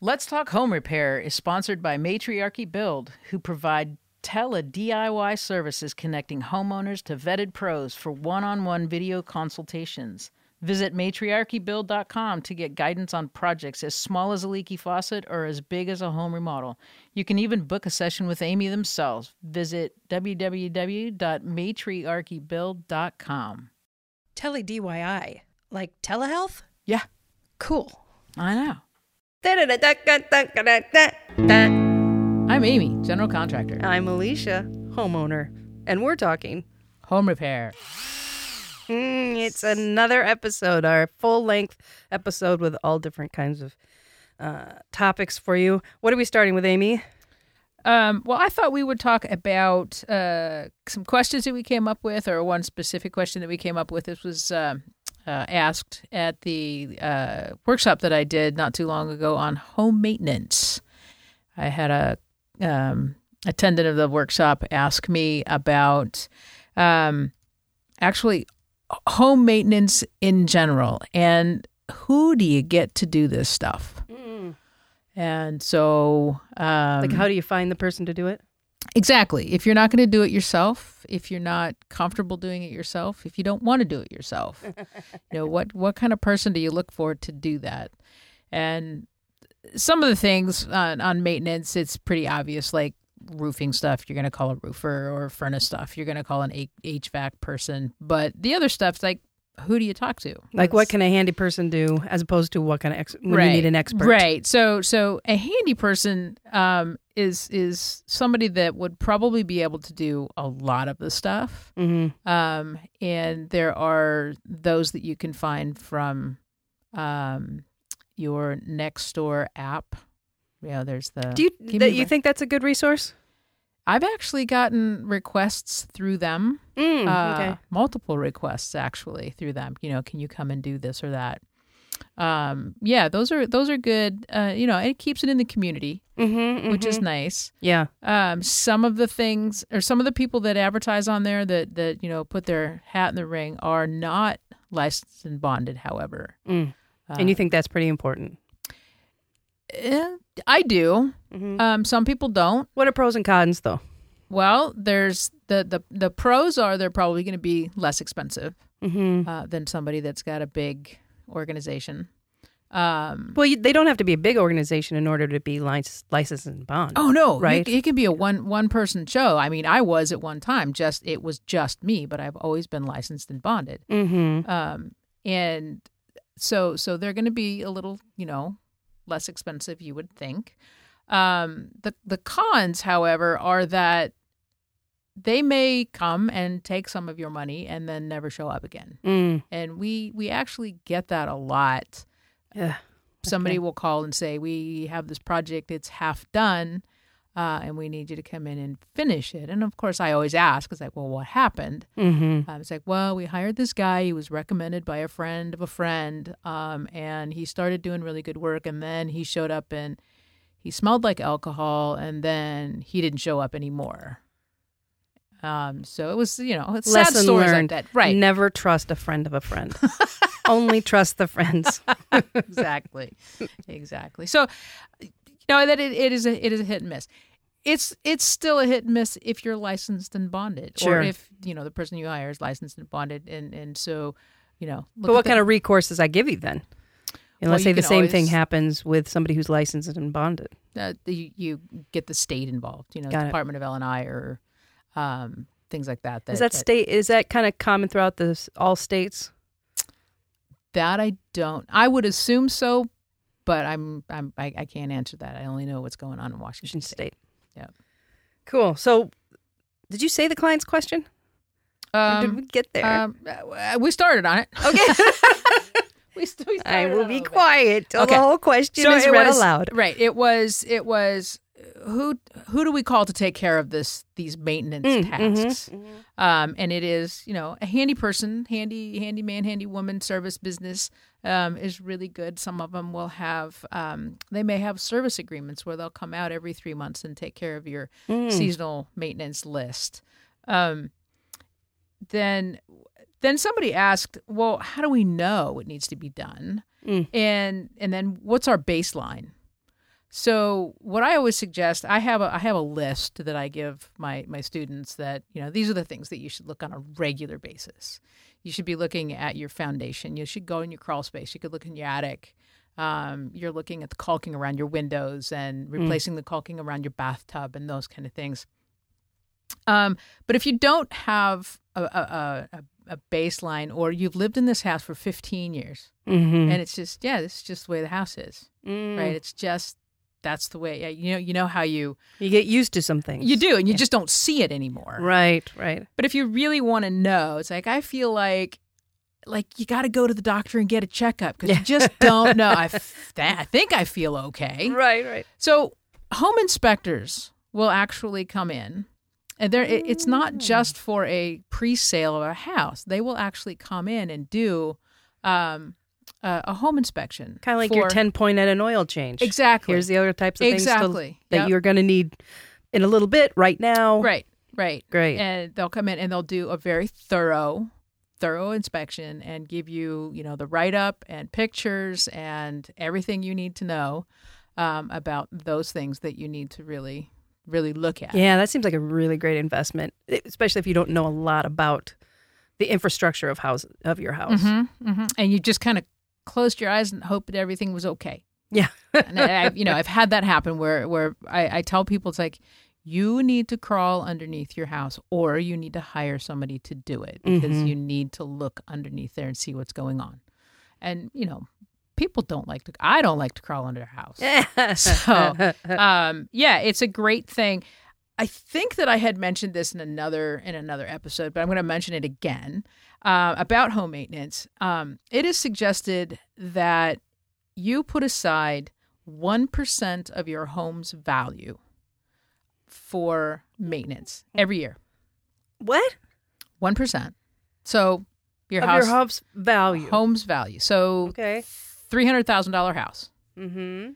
Let's Talk Home Repair is sponsored by Matriarchy Build, who provide tele DIY services connecting homeowners to vetted pros for one on one video consultations. Visit matriarchybuild.com to get guidance on projects as small as a leaky faucet or as big as a home remodel. You can even book a session with Amy themselves. Visit www.matriarchybuild.com. Tele DIY, like telehealth? Yeah, Cool. I know. I'm Amy, general contractor. I'm Alicia, homeowner, and we're talking. Home repair. Mm, it's another episode, our full length episode with all different kinds of uh, topics for you. What are we starting with, Amy? Um, well, I thought we would talk about uh, some questions that we came up with, or one specific question that we came up with. This was um uh, asked at the uh, workshop that I did not too long ago on home maintenance. I had a um, attendant of the workshop ask me about um, actually home maintenance in general and who do you get to do this stuff? And so, um, Like, how do you find the person to do it? Exactly. If you're not going to do it yourself, if you're not comfortable doing it yourself, if you don't want to do it yourself, you know what what kind of person do you look for to do that? And some of the things on, on maintenance, it's pretty obvious. Like roofing stuff, you're going to call a roofer, or furnace stuff, you're going to call an HVAC person. But the other stuff's like, who do you talk to? Like, what can a handy person do as opposed to what kind of ex- when right. you need an expert? Right. So so a handy person um, is is somebody that would probably be able to do a lot of the stuff. Mm-hmm. Um, and there are those that you can find from um, your Nextdoor app. Yeah, there's the. Do you me you think that's a good resource? I've actually gotten requests through them. Mm, uh, okay. multiple requests actually through them. You know, can you come and do this or that? Um, yeah, those are those are good. Uh, you know, it keeps it in the community, Mm-hmm, which is nice. yeah. Um, some of the things or some of the people that advertise on there that that you know put their hat in the ring are not licensed and bonded. However, Mm. and you think that's pretty important? Eh, I do. Mm-hmm. Um, some people don't. What are pros and cons, though? Well, there's the the the pros are they're probably going to be less expensive Mm-hmm. uh, than somebody that's got a big organization. Um, Well, you, they don't have to be a big organization in order to be lic- licensed and bond. oh no, Right. It, it can be a one one person show. I mean, I was at one time. Just it was just me, but I've always been licensed and bonded. Mm-hmm. Um, and so so they're going to be a little, you know, less expensive. You would think. Um, the the cons, however, are that they may come and take some of your money and then never show up again. Mm. And we we actually get that a lot. Yeah. Somebody Okay. will call and say, "We have this project; it's half done, uh, and we need you to come in and finish it." And of course, I always ask, "It's like, well, what happened?" Mm-hmm. Um, it's like, well, we hired this guy. He was recommended by a friend of a friend, um, and he started doing really good work. And then he showed up and he smelled like alcohol, and then he didn't show up anymore. Um, so it was, you know, it's sad Lesson stories learned. like that, right? Never trust a friend of a friend. Only trust the friends. exactly, exactly. So, know that it, it is a it is a hit and miss. It's it's still a hit and miss if you're licensed and bonded, Sure. or if you know the person you hire is licensed and bonded, and and so you know. but what kind of recourse does I give you then? And Well, let's say the same thing happens with somebody who's licensed and bonded. uh, you, you get the state involved, you know, Got it. Department of L and I or um, things like that. Is that state? Is that kind of common throughout the all states? that I don't. I would assume so, but I'm I'm I, I can't answer that. I only know what's going on in Washington State. State. Yeah. Cool. So, did you say the client's question? or did we Um, get there? um, uh, we started on it. okay. We, st- we I started will on it a be quiet till Okay. the whole question So is read was- aloud. Right. It was it was who who do we call to take care of this these maintenance Mm, mhm, tasks? Um, and it is you know a handy person, handy handy man, handy woman service business um, is really good. Some of them will have um, they may have service agreements where they'll come out every three months and take care of your Mm. seasonal maintenance list. Um, then then somebody asked, well, how do we know it needs to be done? Mm. And and then what's our baseline? So what I always suggest, I have a I have a list that I give my my students that you know these are the things that you should look on a regular basis. You should be looking at your foundation. You should go in your crawl space. You could look in your attic. Um, you're looking at the caulking around your windows and replacing the caulking around your bathtub and those kind of things. Um, but if you don't have a, a, a, a baseline or you've lived in this house for 15 years Mm-hmm. and it's just yeah this is just the way the house is right it's just that's the way yeah, you know you know how you You get used to some things. you do and you just don't see it anymore. Right, right. but if you really want to know it's like i feel like like you got to go to the doctor and get a checkup because you just don't know. I, f- I think i feel okay. Right, right. so home inspectors will actually come in and there it, it's not just for a pre-sale of a house. They will actually come in and do um, a, a home inspection Kind of like for- your 10 point at an oil change. exactly Here's the other types of things to- Exactly. that Yep. you're going to need in a little bit right now. right right Great. and they'll come in and they'll do a very thorough thorough inspection and give you you know the write-up and pictures and everything you need to know um, about those things that you need to really really look at Yeah, that seems like a really great investment, especially if you don't know a lot about the infrastructure of house of your house. hmm hmm And you just kind of closed your eyes and hoped that everything was okay. Yeah. and I, you know, I've had that happen where where I, I tell people it's like you need to crawl underneath your house, or you need to hire somebody to do it because Mhm. you need to look underneath there and see what's going on. And you know, people don't like to. I don't like to crawl under a house. So, um, yeah, it's a great thing. I think that I had mentioned this in another in another episode, but I'm going to mention it again uh, about home maintenance. Um, it is suggested that you put aside one percent of your home's value for maintenance every year. what? One percent. So your of house your house value. home's value. So Okay. three hundred thousand dollar house. Mm-hmm.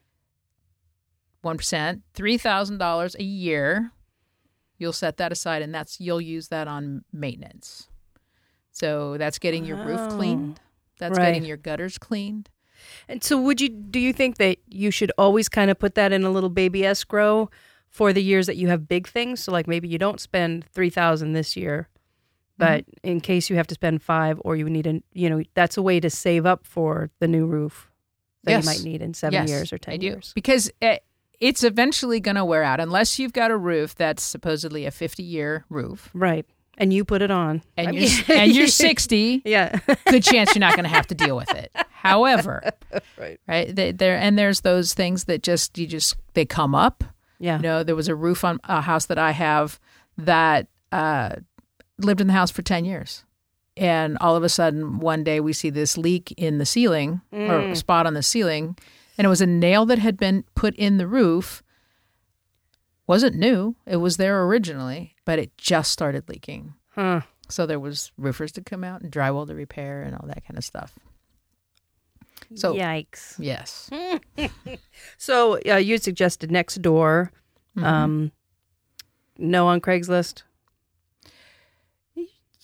one percent, three thousand dollars a year. You'll set that aside, and that's you'll use that on maintenance. So that's getting your roof Oh, cleaned. That's right. getting your gutters cleaned. And so, would you do you think that you should always kind of put that in a little baby escrow for the years that you have big things? So, like maybe you don't spend three thousand this year, but mm-hmm. in case you have to spend five, or you need a, you know, that's a way to save up for the new roof that Yes. you might need in seven Yes, years or I ten do years. because it, it's eventually going to wear out unless you've got a roof that's supposedly a fifty-year roof, Right. And you put it on, and I you're and you're sixty. yeah. Good chance you're not going to have to deal with it. However, right. right they- there and there's those things that just you just they come up Yeah. You know, there was a roof on a house that I have that uh, lived in the house for 10 years. And all of a sudden, one day we see this leak in the ceiling or a spot on the ceiling. And it was a nail that had been put in the roof. Wasn't new, it was there originally, but it just started leaking. Huh. So there was roofers to come out and drywall to repair and all that kind of stuff. So, Yikes. yes. So uh, you suggested Nextdoor. Mm-hmm. Um, no on Craigslist.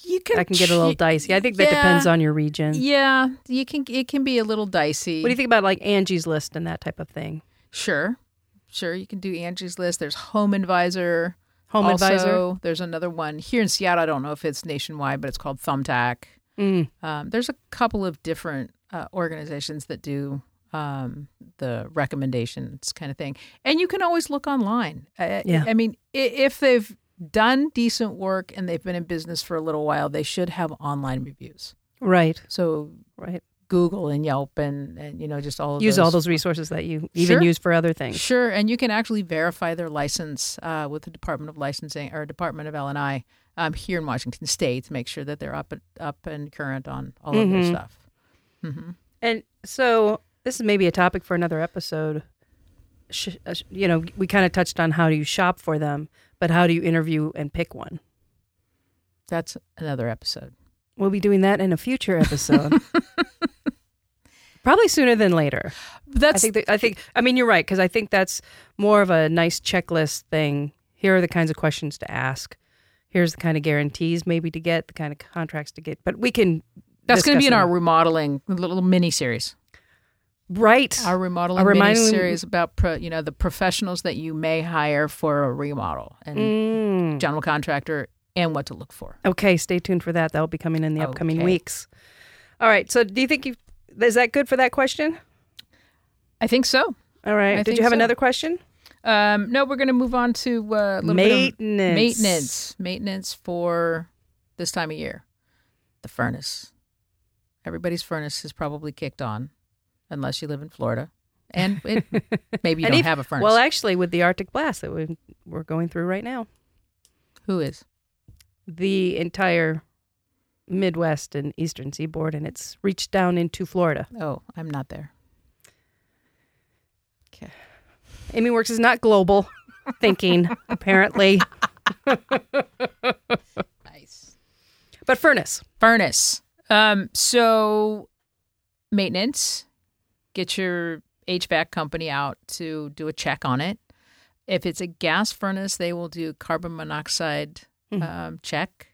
You can That can get a little dicey. I think that yeah. depends on your region. Yeah, you can. It can be a little dicey. What do you think about like Angie's List and that type of thing? Sure, sure. You can do Angie's List. There's HomeAdvisor. Home also, Advisor. There's another one here in Seattle. I don't know if it's nationwide, but it's called Thumbtack. Mm. Um, there's a couple of different uh, organizations that do um, the recommendations kind of thing, and you can always look online. Uh, Yeah. I mean, if they've done decent work and they've been in business for a little while, they should have online reviews. Right. So Right. Google and Yelp and, and you know just all of Use those. all those resources that you even Sure. use for other things. Sure, and you can actually verify their license uh, with the Department of Licensing or Department of L and I um, here in Washington State to make sure that they're up up and current on all of their Mhm. stuff. hmm And so this is maybe a topic for another episode. Uh, you know, we kind of touched on how do you shop for them, but how do you interview and pick one? That's another episode. We'll be doing that in a future episode. Probably sooner than later. That's I think. That, I think. I mean, you're right because I think that's more of a nice checklist thing. Here are the kinds of questions to ask. Here's the kind of guarantees maybe to get, the kind of contracts to get. But we can. that's going to be in our remodeling little mini series. Right. Our remodeling mini series about pro, you know the professionals that you may hire for a remodel and Mm. general contractor and what to look for. Okay, stay tuned for that. That'll be coming in the upcoming Okay. weeks. All right. So, do you think you is that good for that question? I think so. All right. I Did you have so. another question? Um, no, we're going to move on to uh, a little bit of Maintenance. maintenance. Maintenance for this time of year. The furnace. Everybody's furnace is probably kicked on, unless you live in Florida, and it, maybe you And don't if- have a furnace. Well, actually, with the Arctic blast that we, we're going through right now, Who is? the entire Midwest and Eastern Seaboard, and it's reached down into Florida. Oh, I'm not there. Okay. Amy Works is not global thinking, apparently, Nice. but furnace. Furnace. Um, so maintenance, get your HVAC company out to do a check on it. If it's a gas furnace, they will do carbon monoxide um, check.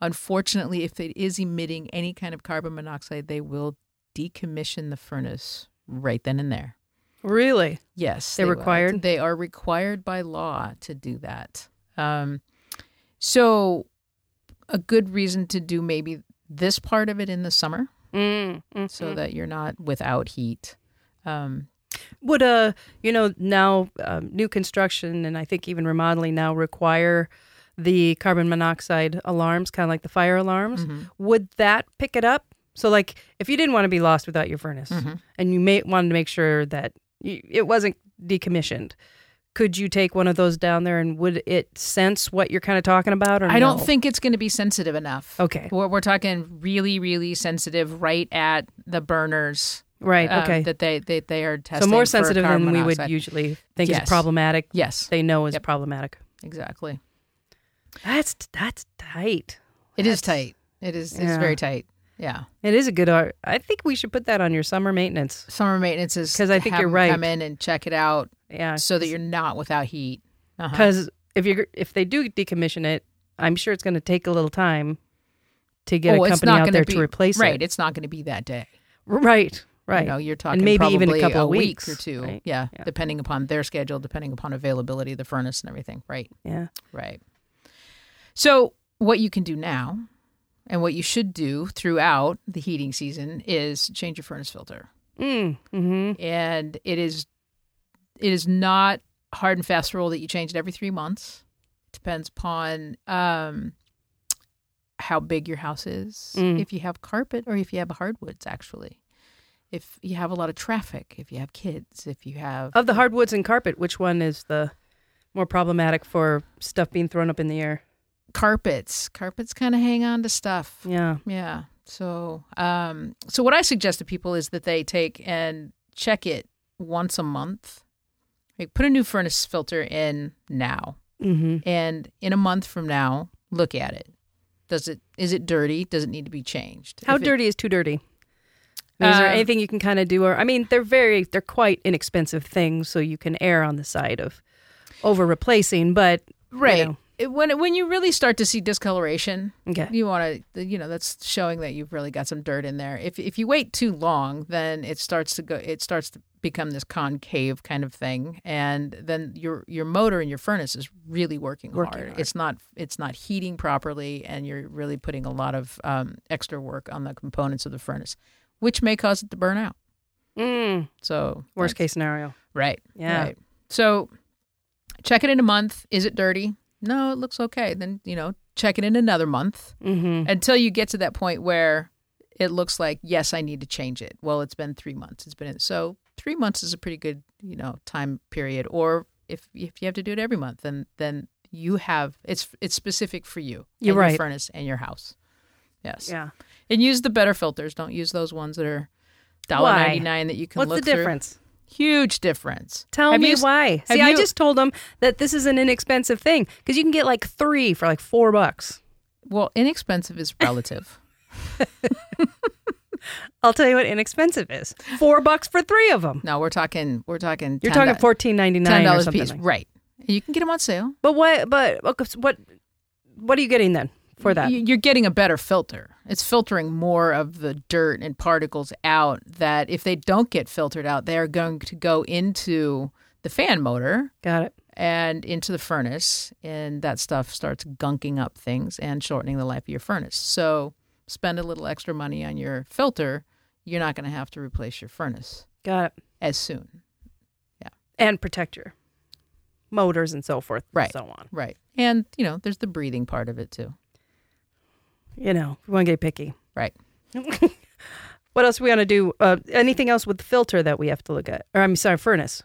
Unfortunately, if it is emitting any kind of carbon monoxide, they will decommission the furnace right then and there. Really? Yes, They're they will. required? They are required by law to do that. Um, so, a good reason to do maybe this part of it in the summer, Mm, mm, so that you're not without heat. Um, Would uh you know now um, new construction and I think even remodeling now require the carbon monoxide alarms, kind of like the fire alarms? Mm-hmm. Would that pick it up? So like if you didn't want to be lost without your furnace Mm-hmm. and you may wanted to make sure that y it wasn't decommissioned, could you take one of those down there and would it sense what you're kind of talking about? Or I don't think it's going to be sensitive enough. Okay. We're, we're talking really, really sensitive right at the burners. Right. um, okay. that they, they, they are testing so more sensitive than we would usually think Yes. is problematic. Yes, They know is Yep. problematic. exactly. That's that's tight. It is That's- tight. It is. It's very tight. Yeah. It is a good art. I think we should put that on your summer maintenance. Summer maintenance is because I think you're right. Come in and check it out Yeah, so that you're not without heat. Uh-huh. because if you if they do decommission it, I'm sure it's going to take a little time to get Oh, a company out there be, to replace right. it. Right, it's not going to be that day. Right, right. You know, you're talking maybe even a couple of week weeks, or two. right? Yeah, Yeah. depending upon their schedule, depending upon availability of the furnace and everything. Right. yeah. Right. So, what you can do now and what you should do throughout the heating season is change your furnace filter. Mm, mm-hmm. And it is it is not a hard and fast rule that you change it every 3 months. It depends upon um how big your house is, Mm. if you have carpet or if you have hardwoods actually. If you have a lot of traffic, if you have kids, if you have Of the hardwoods and carpet, which one is the more problematic for stuff being thrown up in the air? Carpets, carpets kind of hang on to stuff. Yeah. Yeah. So, um, so what I suggest to people is that they take and check it once a month. Like put a new furnace filter in now, Mm-hmm. and in a month from now, look at it. Does it is it dirty? Does it need to be changed? How it- dirty is too dirty? I mean, is there Um, anything you can kind of do? Or I mean, they're very they're quite inexpensive things, so you can err on the side of over replacing. But right? know. It- when when you really start to see discoloration, okay, you want to you know that's showing that you've really got some dirt in there if if you wait too long then it starts to go it starts to become this concave kind of thing and then your your motor and your furnace is really working, Working hard. hard. it's not it's not heating properly and you're really putting a lot of um, extra work on the components of the furnace which may cause it to burn out mm, so worst case scenario. right Yeah. right so check it in a month is it dirty no it looks okay then you know check it in another month Mm-hmm. until you get to that point where it looks like yes i need to change it well it's been three months it's been in so three months is a pretty good you know time period or if if you have to do it every month then then you have it's it's specific for you You're right. your furnace and your house yes Yeah. and use the better filters don't use those ones that are Why? $1.99 that you can What's the difference? through. Huge difference Tell Have me you why. See, I just told them that this is an inexpensive thing because you can get like three for like four bucks. well inexpensive is relative I'll tell you what inexpensive is. Four bucks for three of them. no we're talking we're talking You're 10 talking fourteen ninety ten nine or dollars a piece like- right you can get them on sale But what? But what? What are you getting then? For that. you're getting a better filter. It's filtering more of the dirt and particles out that if they don't get filtered out, they're going to go into the fan motor Got it. and into the furnace, and that stuff starts gunking up things and shortening the life of your furnace. So spend a little extra money on your filter. You're not going to have to replace your furnace Got it. as soon. Yeah. And protect your motors and so forth, Right. and so on. Right. And, you know, there's the breathing part of it too. You know, we want to get picky. Right. What else we want to do? Uh, anything else with the filter that we have to look at? Or I'm sorry, furnace.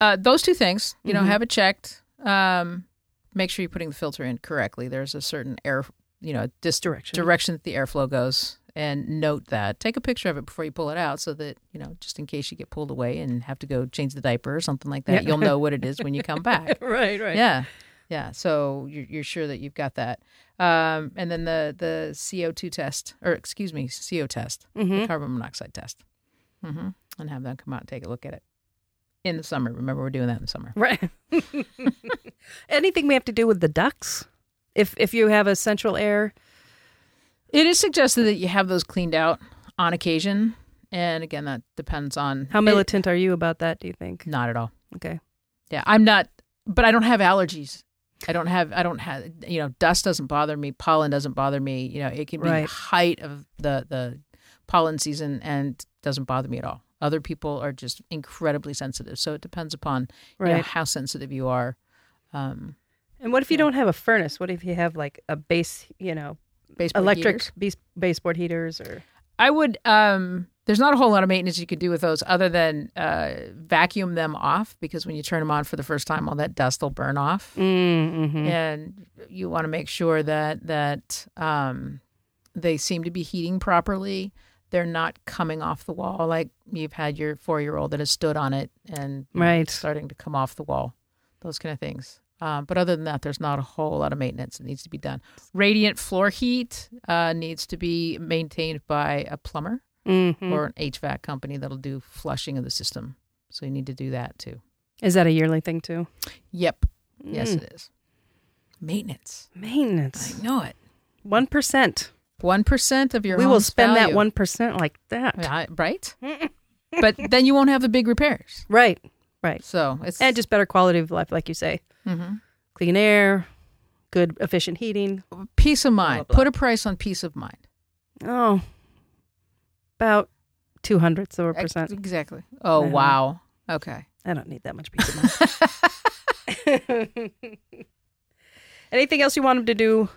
Uh, those two things, you know, Mhm. have it checked. Um, make sure you're putting the filter in correctly. There's a certain air, you know, dis- Direction. direction that the airflow goes, and note that. Take a picture of it before you pull it out, so that you know, just in case you get pulled away and have to go change the diaper or something like that, Yeah. you'll know what it is when you come back. right, right. Yeah, yeah. So you're, you're sure that you've got that. Um, and then the the CO2 test, or excuse me, CO test, Mm-hmm. the carbon monoxide test, hmm and have them come out and take a look at it in the summer. Remember, we're doing that in the summer. Right. Anything we have to do with the ducts? If if you have a central air, It is suggested that you have those cleaned out on occasion, and again, that depends on how it- militant are you about that? Do you think? not at all. Okay. Yeah, I'm not, but I don't have allergies. I don't have, I don't have, you know, dust doesn't bother me, pollen doesn't bother me. You know, it can be Right. height of the the pollen season and doesn't bother me at all. Other people are just incredibly sensitive, so it depends upon you know, how sensitive you are. Um, And what if you Yeah. don't have a furnace? What if you have like a base, you know, baseboard electric heaters. base, baseboard heaters or I would. Um, there's not a whole lot of maintenance you could do with those other than uh, vacuum them off because when you turn them on for the first time, all that dust will burn off. mm-hmm. and you want to make sure that that um, they seem to be heating properly. They're not coming off the wall like you've had your four year old that has stood on it and Right. starting to come off the wall. Those kind of things. Um, but other than that, there's not a whole lot of maintenance that needs to be done. Radiant floor heat uh, needs to be maintained by a plumber Mm-hmm. or an HVAC company that'll do flushing of the system. So you need to do that too. Is that a yearly thing too? Yep. Yes, Mm. it is. Maintenance. Maintenance. I know it. One percent. One percent of your We will spend that one percent like that. Yeah, right? but then you won't have the big repairs. Right. Right. So it's And just better quality of life, like you say. Mhm. Clean air, good efficient heating. peace of mind. blah. Put a price on peace of mind. Oh, about two hundredths of a percent. Exactly. Oh wow. Okay. I don't need that much peace of mind. Anything else you want them to do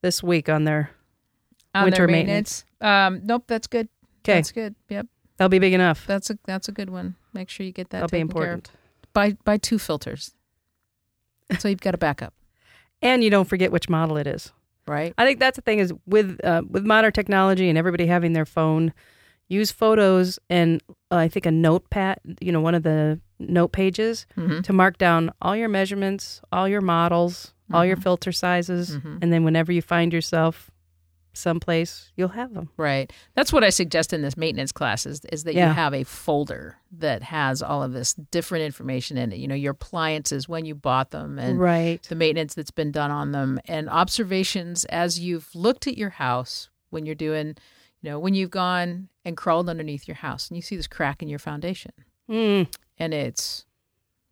this week on their? On Winter their maintenance. Um, nope, that's good. Okay, That's good. Yep. that'll be big enough. That's a that's a good one. Make sure you get that That'll be important. Buy buy two filters. So you've got a backup, And you don't forget which model it is. Right? I think that's the thing is with uh, with modern technology and everybody having their phone, use photos and uh, I think a notepad, you know, one of the note pages Mm-hmm. to mark down all your measurements, all your models, all your Mhm. filter sizes, Mhm. and then whenever you find yourself someplace, you'll have them. Right. That's what I suggest in this maintenance class is, is that Yeah. you have a folder that has all of this different information in it. You know, your appliances, when you bought them, and right. the maintenance that's been done on them, and observations as you've looked at your house when you're doing, you know, when you've gone and crawled underneath your house and you see this crack in your foundation Mm, and it's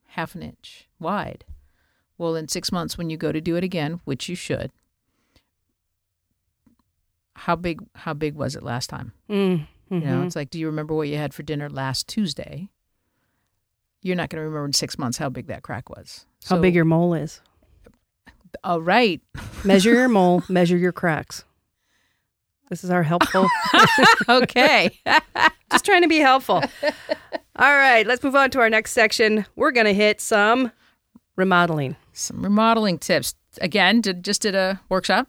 half an inch wide. Well, in six months, when you go to do it again, which you should, how big how big was it last time? mm, You know, mhm. it's like, do you remember what you had for dinner last Tuesday? You're not going to remember in six months how big that crack was. how big your mole is. All right. Measure your mole, measure your cracks. This is our helpful. okay. Just trying to be helpful. All right, let's move on to our next section. We're going to hit some remodeling. Some remodeling tips. Again, did, just did a workshop.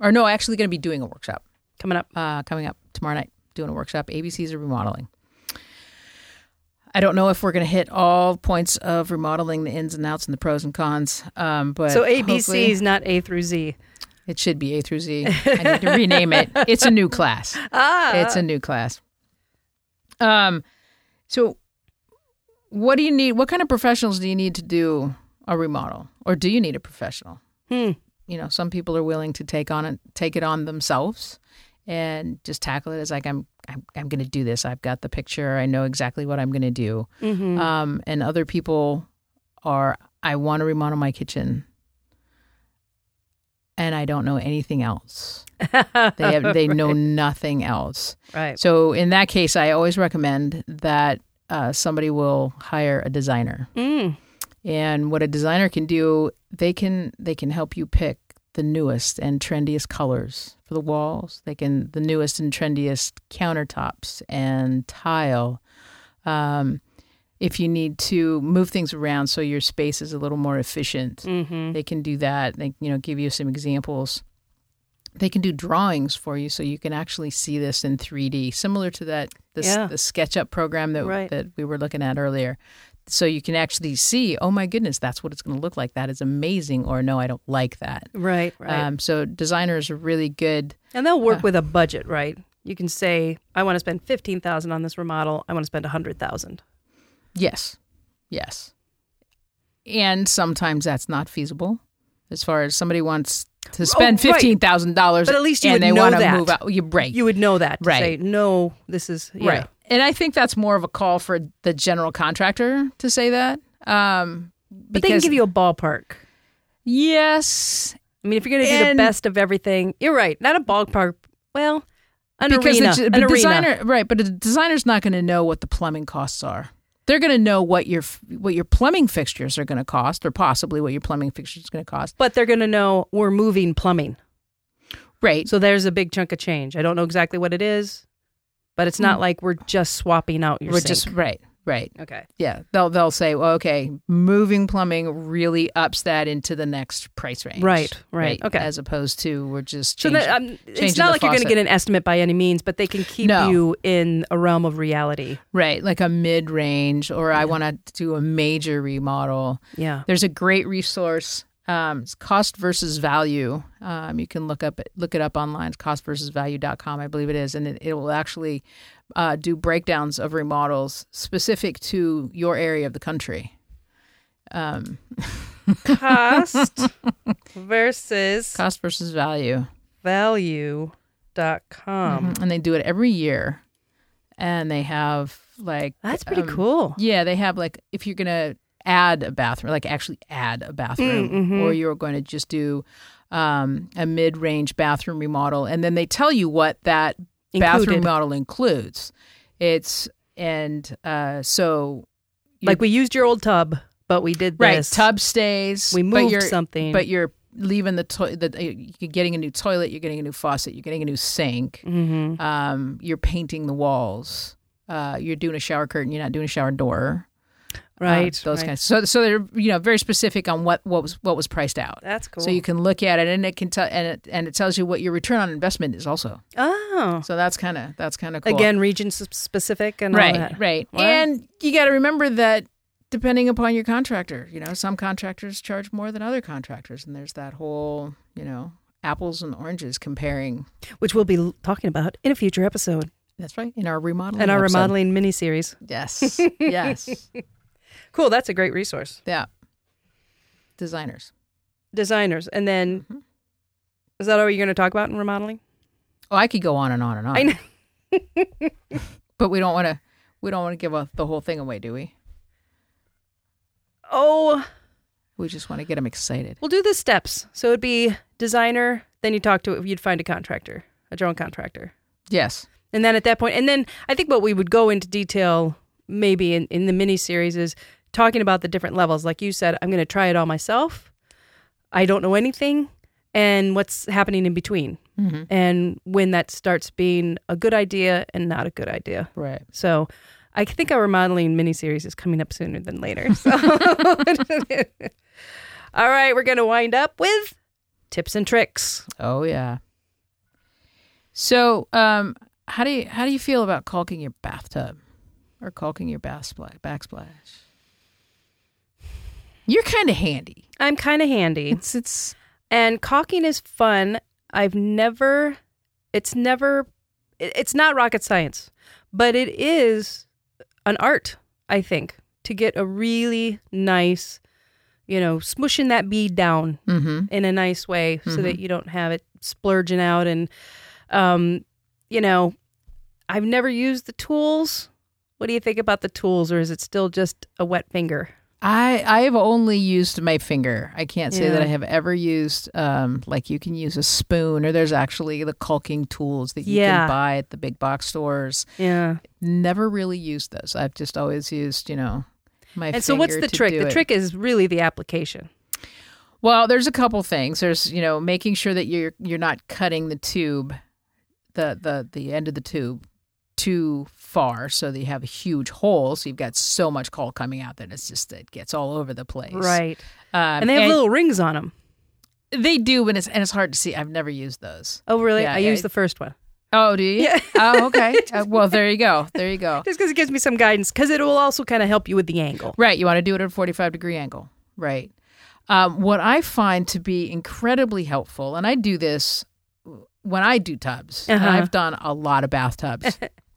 Or no, actually going to be doing a workshop Coming up. uh, coming up tomorrow night. Doing a workshop, ABCs of remodeling. I don't know if we're going to hit all points of remodeling, the ins and outs, and the pros and cons. Um, but so ABC is not A through Z. It should be A through Z. I need to rename it. It's a new class. Ah, It's a new class. Um, so what do you need? What kind of professionals do you need to do a remodel, or do you need a professional? Hmm. you know some people are willing to take on it, take it on themselves, and just tackle it as like I'm I'm, I'm going to do this. I've got the picture. I know exactly what I'm going to do. Mm-hmm. Um, and other people are I want to remodel my kitchen, and I don't know anything else. They have, they know nothing else. right. So in that case, I always recommend that uh, somebody will hire a designer. Mm. And what a designer can do, they can they can help you pick the newest and trendiest colors for the walls. They can the newest and trendiest countertops and tile. Um, if you need to move things around so your space is a little more efficient, Mm-hmm. they can do that. They you know give you some examples. They can do drawings for you so you can actually see this in 3D, similar to that this, Yeah. the SketchUp program that Right. that we were looking at earlier. So you can actually see, oh my goodness, that's what it's going to look like. That is amazing, or no, I don't like that. Right. Right. Um, so designers are really good. and they'll work uh, with a budget, right? You can say, I want to spend fifteen thousand on this remodel. I want to spend a hundred thousand. Yes, yes, and sometimes that's not feasible. As far as somebody wants to spend Oh, right. fifteen thousand dollars, But at least you and would they know that. move out. You right, You would know that. To Right. Say, no, this is yeah. Right. And I think that's more of a call for the general contractor to say that. Um, But they can give you a ballpark. yes, I mean, if you're going to do the best of everything, you're right. Not a ballpark. Well, an because arena. the, arena. designer right, but the designer's not going to know what the plumbing costs are. They're going to know what your what your plumbing fixtures are going to cost, or possibly what your plumbing fixtures is going to cost. but they're going to know we're moving plumbing. Right. So there's a big chunk of change. I don't know exactly what it is, but it's not like we're just swapping out your Hmm. We're sink. just right. Right. okay. Yeah. They'll they'll say, well, okay, moving plumbing really ups that into the next price range. Right, right, okay. As opposed to we're just changing, So that, um, it's not like you're going to get an estimate by any means, but they can keep No. you in a realm of reality. Right, like a mid range, or I want to do a major remodel. Yeah. There's a great resource. Um, it's cost versus value. Um, you can look up look it up online. It's costversusvalue.com, I believe it is, and it, it will actually uh, do breakdowns of remodels specific to your area of the country. Um, Cost versus cost versus value, value.com. Mhm. and they do it every year. And they have like That's pretty um, cool. Yeah, they have like if you're gonna add a bathroom, like actually add a bathroom, Mm, mhm. or you're going to just do um, a mid-range bathroom remodel, and then they tell you what that bathroom Included. remodel includes. It's and uh, so Like we used your old tub, but we did right this. tub stays. We but moved you're, something. but you're leaving the toilet. The, you're getting a new toilet. You're getting a new faucet. You're getting a new sink. Mhm. Um, you're painting the walls. Uh, you're doing a shower curtain. You're not doing a shower door. Uh, right. those right. kinds. So so they're you know very specific on what what was what was priced out. That's cool. So you can look at it and it can tell and it and it tells you what your return on investment is also. oh. So that's kind of that's kind of cool. Again, region specific and all right, that. right. Wow. And you got to remember that depending upon your contractor, you know, some contractors charge more than other contractors, and there's that whole you know apples and oranges comparing. Which we'll be talking about in a future episode That's right in our remodeling. in our episode. remodeling mini series. Yes, yes, Cool. That's a great resource. yeah. Designers. Designers. And then, Mhm. is that all you're going to talk about in remodeling? Oh, I could go on and on and on. I know. But we don't want to. We don't want to give a, the whole thing away, do we? Oh, We just want to get them excited. we'll do the steps. So it'd be designer, then you talk to, you'd find a contractor, a drone contractor. Yes. And then at that point, and then I think what we would go into detail maybe in, in the mini series is talking about the different levels. Like you said, I'm going to try it all myself. I don't know anything. And what's happening in between, Mm-hmm. and when that starts being a good idea and not a good idea. Right. So I think our remodeling mini series is coming up sooner than later. So. all right, we're going to wind up with tips and tricks. Oh yeah. So, um, how do you how do you feel about caulking your bathtub or caulking your bath splash, backsplash? You're kind of handy. I'm kind of handy. It's it's And caulking is fun. I've never, it's never, it- it's not rocket science, but it is an art, I think, to get a really nice, you know, smushing that bead down Mm-hmm. in a nice way so that you don't have it splurging out. And, um, you know, I've never used the tools. What do you think about the tools, or is it still just a wet finger? I I have only used my finger. I can't say that I have ever used um like you can use a spoon or there's actually the caulking tools that you Yeah. can buy at the big box stores. Yeah. Never really used those. I've just always used, you know, my finger. And so, what's the trick? The it. trick is really the application. Well, there's a couple things. There's, you know, making sure that you're you're not cutting the tube, the the the end of the tube, too far, so they have a huge hole. So you've got so much caulk coming out that it's just it gets all over the place. Right. Um, And they have little rings on them. They do, but it's and it's hard to see. I've never used those. Oh, really? Yeah, I used the first one. Oh, do you? Yeah. Oh, okay. Uh, well, there you go. There you go. Just because it gives me some guidance, because it will also kind of help you with the angle. Right. You want to do it at a 45 degree angle. Right. Um, what I find to be incredibly helpful, and I do this when I do tubs, and Uh-huh. I've done a lot of bathtubs,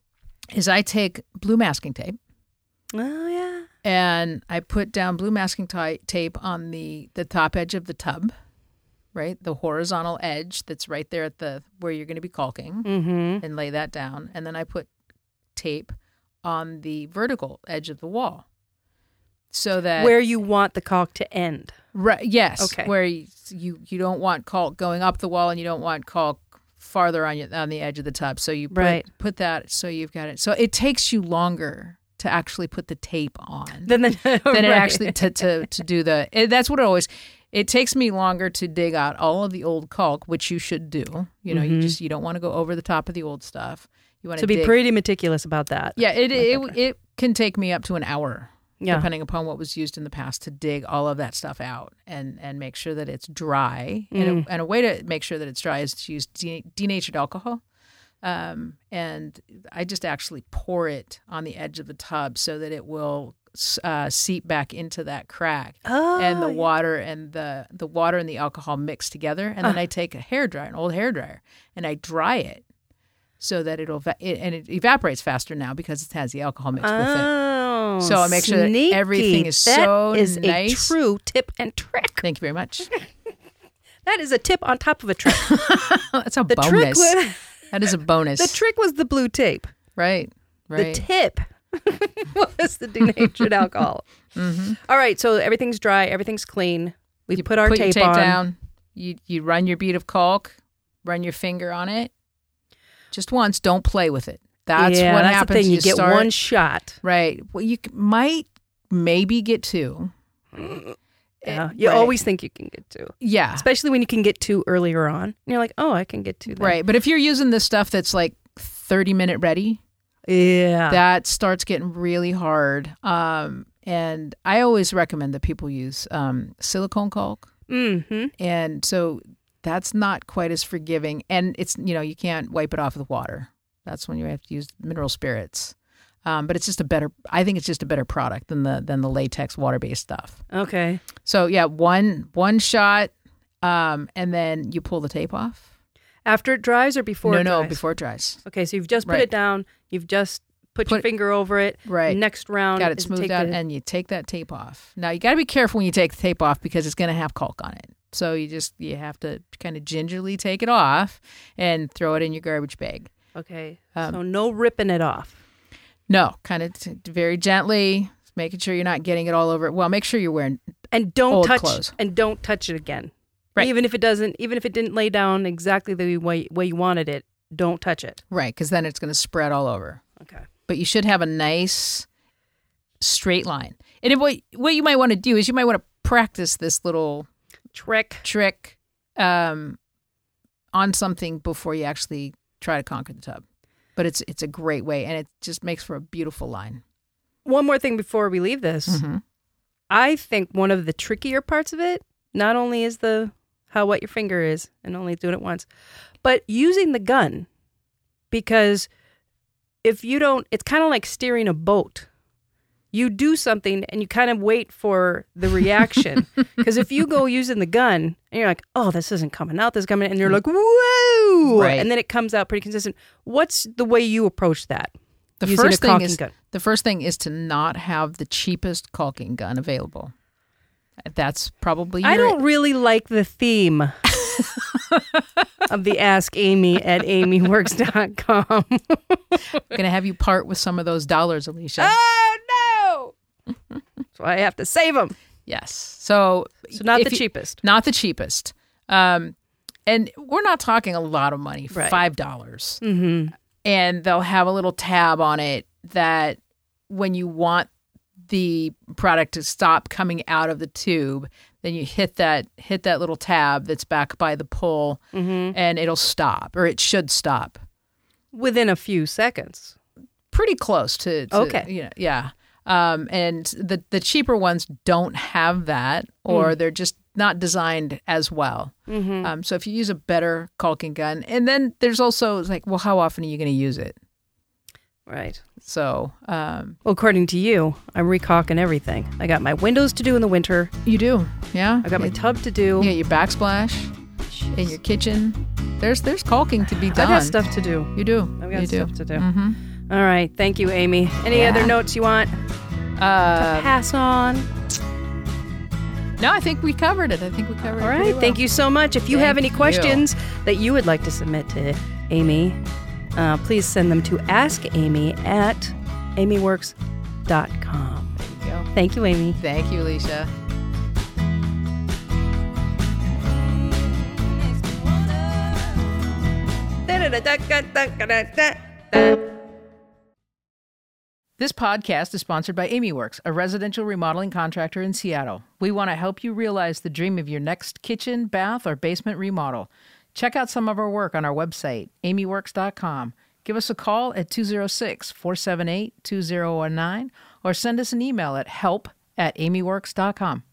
is I take blue masking tape Oh, yeah. and I put down blue masking ti- tape on the, the top edge of the tub, right? The horizontal edge that's right there at the where you're going to be caulking. Mm-hmm. and lay that down. And then I put tape on the vertical edge of the wall. So that Where you want the caulk to end. right, yes, Okay. where you, you you don't want caulk going up the wall and you don't want caulk farther on you, on the edge of the tub. So you put, Right. put that so you've got it. So it takes you longer to actually put the tape on Then, then, than it actually to, to to do the. It, that's what it always. It takes me longer to dig out all of the old caulk, which you should do. You know, you mm-hmm. just you don't want to go over the top of the old stuff. You want So to be dig. pretty meticulous about that. Yeah, it it, it can take me up to an hour, Yeah. depending upon what was used in the past, to dig all of that stuff out and and make sure that it's dry. And, a, and a way to make sure that it's dry is to use de- denatured alcohol. Um, and I just actually pour it on the edge of the tub so that it will uh, seep back into that crack. Oh, and the water and the the water and the alcohol mix together, and then I take a hair dryer, an old hair dryer, and I dry it so that it'll it, and it evaporates faster now because it has the alcohol mixed with it. So I make sure that sneaky. everything is That so is nice. a true tip and trick. Thank you very much. That is a tip on top of a trick. That's a The trick bonus. was that is a bonus. the trick was the blue tape. right, right. The tip was the denatured alcohol. Mm-hmm. All right, so everything's dry, everything's clean. We you put our put tape, your tape on. down. You you run your bead of caulk, run your finger on it, just once. Don't play with it. That's yeah, what that's happens. The thing. You, get start- one shot. Right. Well, you might maybe get two. Yeah, you Right. always think you can get two, Yeah. especially when you can get two earlier on. And you're like, oh, I can get two. Then. Right. But if you're using this stuff that's like 30 minute ready, Yeah. that starts getting really hard. Um, and I always recommend that people use um, silicone caulk. mm-hmm. And so that's not quite as forgiving. And it's, you know, you can't wipe it off with water. That's when you have to use mineral spirits. Um, but it's just a better, I think it's just a better product than the, than the latex water based stuff. Okay. So yeah, one, one shot. Um, and then you pull the tape off. After it dries or before no, it no, dries? before it dries. Okay, so you've just put Right. it down. You've just put, your finger over it. Right. Next round, got it smoothed out the- and you take that tape off now you got to be careful when you take the tape off because it's going to have caulk on it so you just you have to kind of gingerly take it off and throw it in your garbage bag okay, Um, so no ripping it off. no kind of t- very gently making sure you're not getting it all over well make sure you're wearing and don't Old touch clothes. and don't touch it again. Right. Even if it doesn't, even if it didn't lay down exactly the way way you wanted it, don't touch it. right because then it's going to spread all over Okay. but you should have a nice straight line and if what, what you might want to do is you might want to practice this little Trick. trick um, on something before you actually try to conquer the tub. But it's it's a great way, and it just makes for a beautiful line. One more thing before we leave this. Mm-hmm. I think one of the trickier parts of it not only is the how wet your finger is and only doing it once, but using the gun because if you don't, it's kind of like steering a boat. You do something and you kind of wait for the reaction. Because if you go using the gun and you're like, oh, this isn't coming out, this is coming, and you're mm. like, whoa, Right. and then it comes out pretty consistent. What's the way you approach that? The first thing is gun. the first thing is to not have the cheapest caulking gun available. That's probably your, I don't really like the theme of the Ask Amy at amyworks.com. I'm going to have you part with some of those dollars, Alicia. oh no! So I have to save them. yes. So, So not the you- cheapest. Not the cheapest. Um, and we're not talking a lot of money. Right. Five dollars. Mm-hmm. and they'll have a little tab on it that when you want the product to stop coming out of the tube then you hit that hit that little tab that's back by the pull Mm-hmm. and it'll stop or it should stop Within a few seconds. pretty close to, to Okay. you know, yeah um, and the the cheaper ones don't have that or they're just not designed as well Mm-hmm. um, so if you use a better caulking gun and then there's also it's like well how often are you going to use it Right. so um, Well, according to you, I'm recalking everything. I got my windows to do in the winter. You do, yeah. I got my tub to do. yeah, your backsplash in your kitchen. There's there's caulking to be done. I got stuff to do. You do. I've got you do. stuff to do. hmm All right. Thank you, Amy. Any Yeah. other notes you want to Uh, pass on? no, I think we covered it. I think we covered All it. All right. well. Thank you so much. If you have Thank any you. questions that you would like to submit to Amy, uh, please send them to askamy at amyworks.com. There you go. Thank you, Amy. Thank you, Alicia. This podcast is sponsored by AmyWorks, a residential remodeling contractor in Seattle. We want to help you realize the dream of your next kitchen, bath, or basement remodel. Check out some of our work on our website, amyworks.com. Give us a call at 206 478 2019 or send us an email at help at amyworks.com.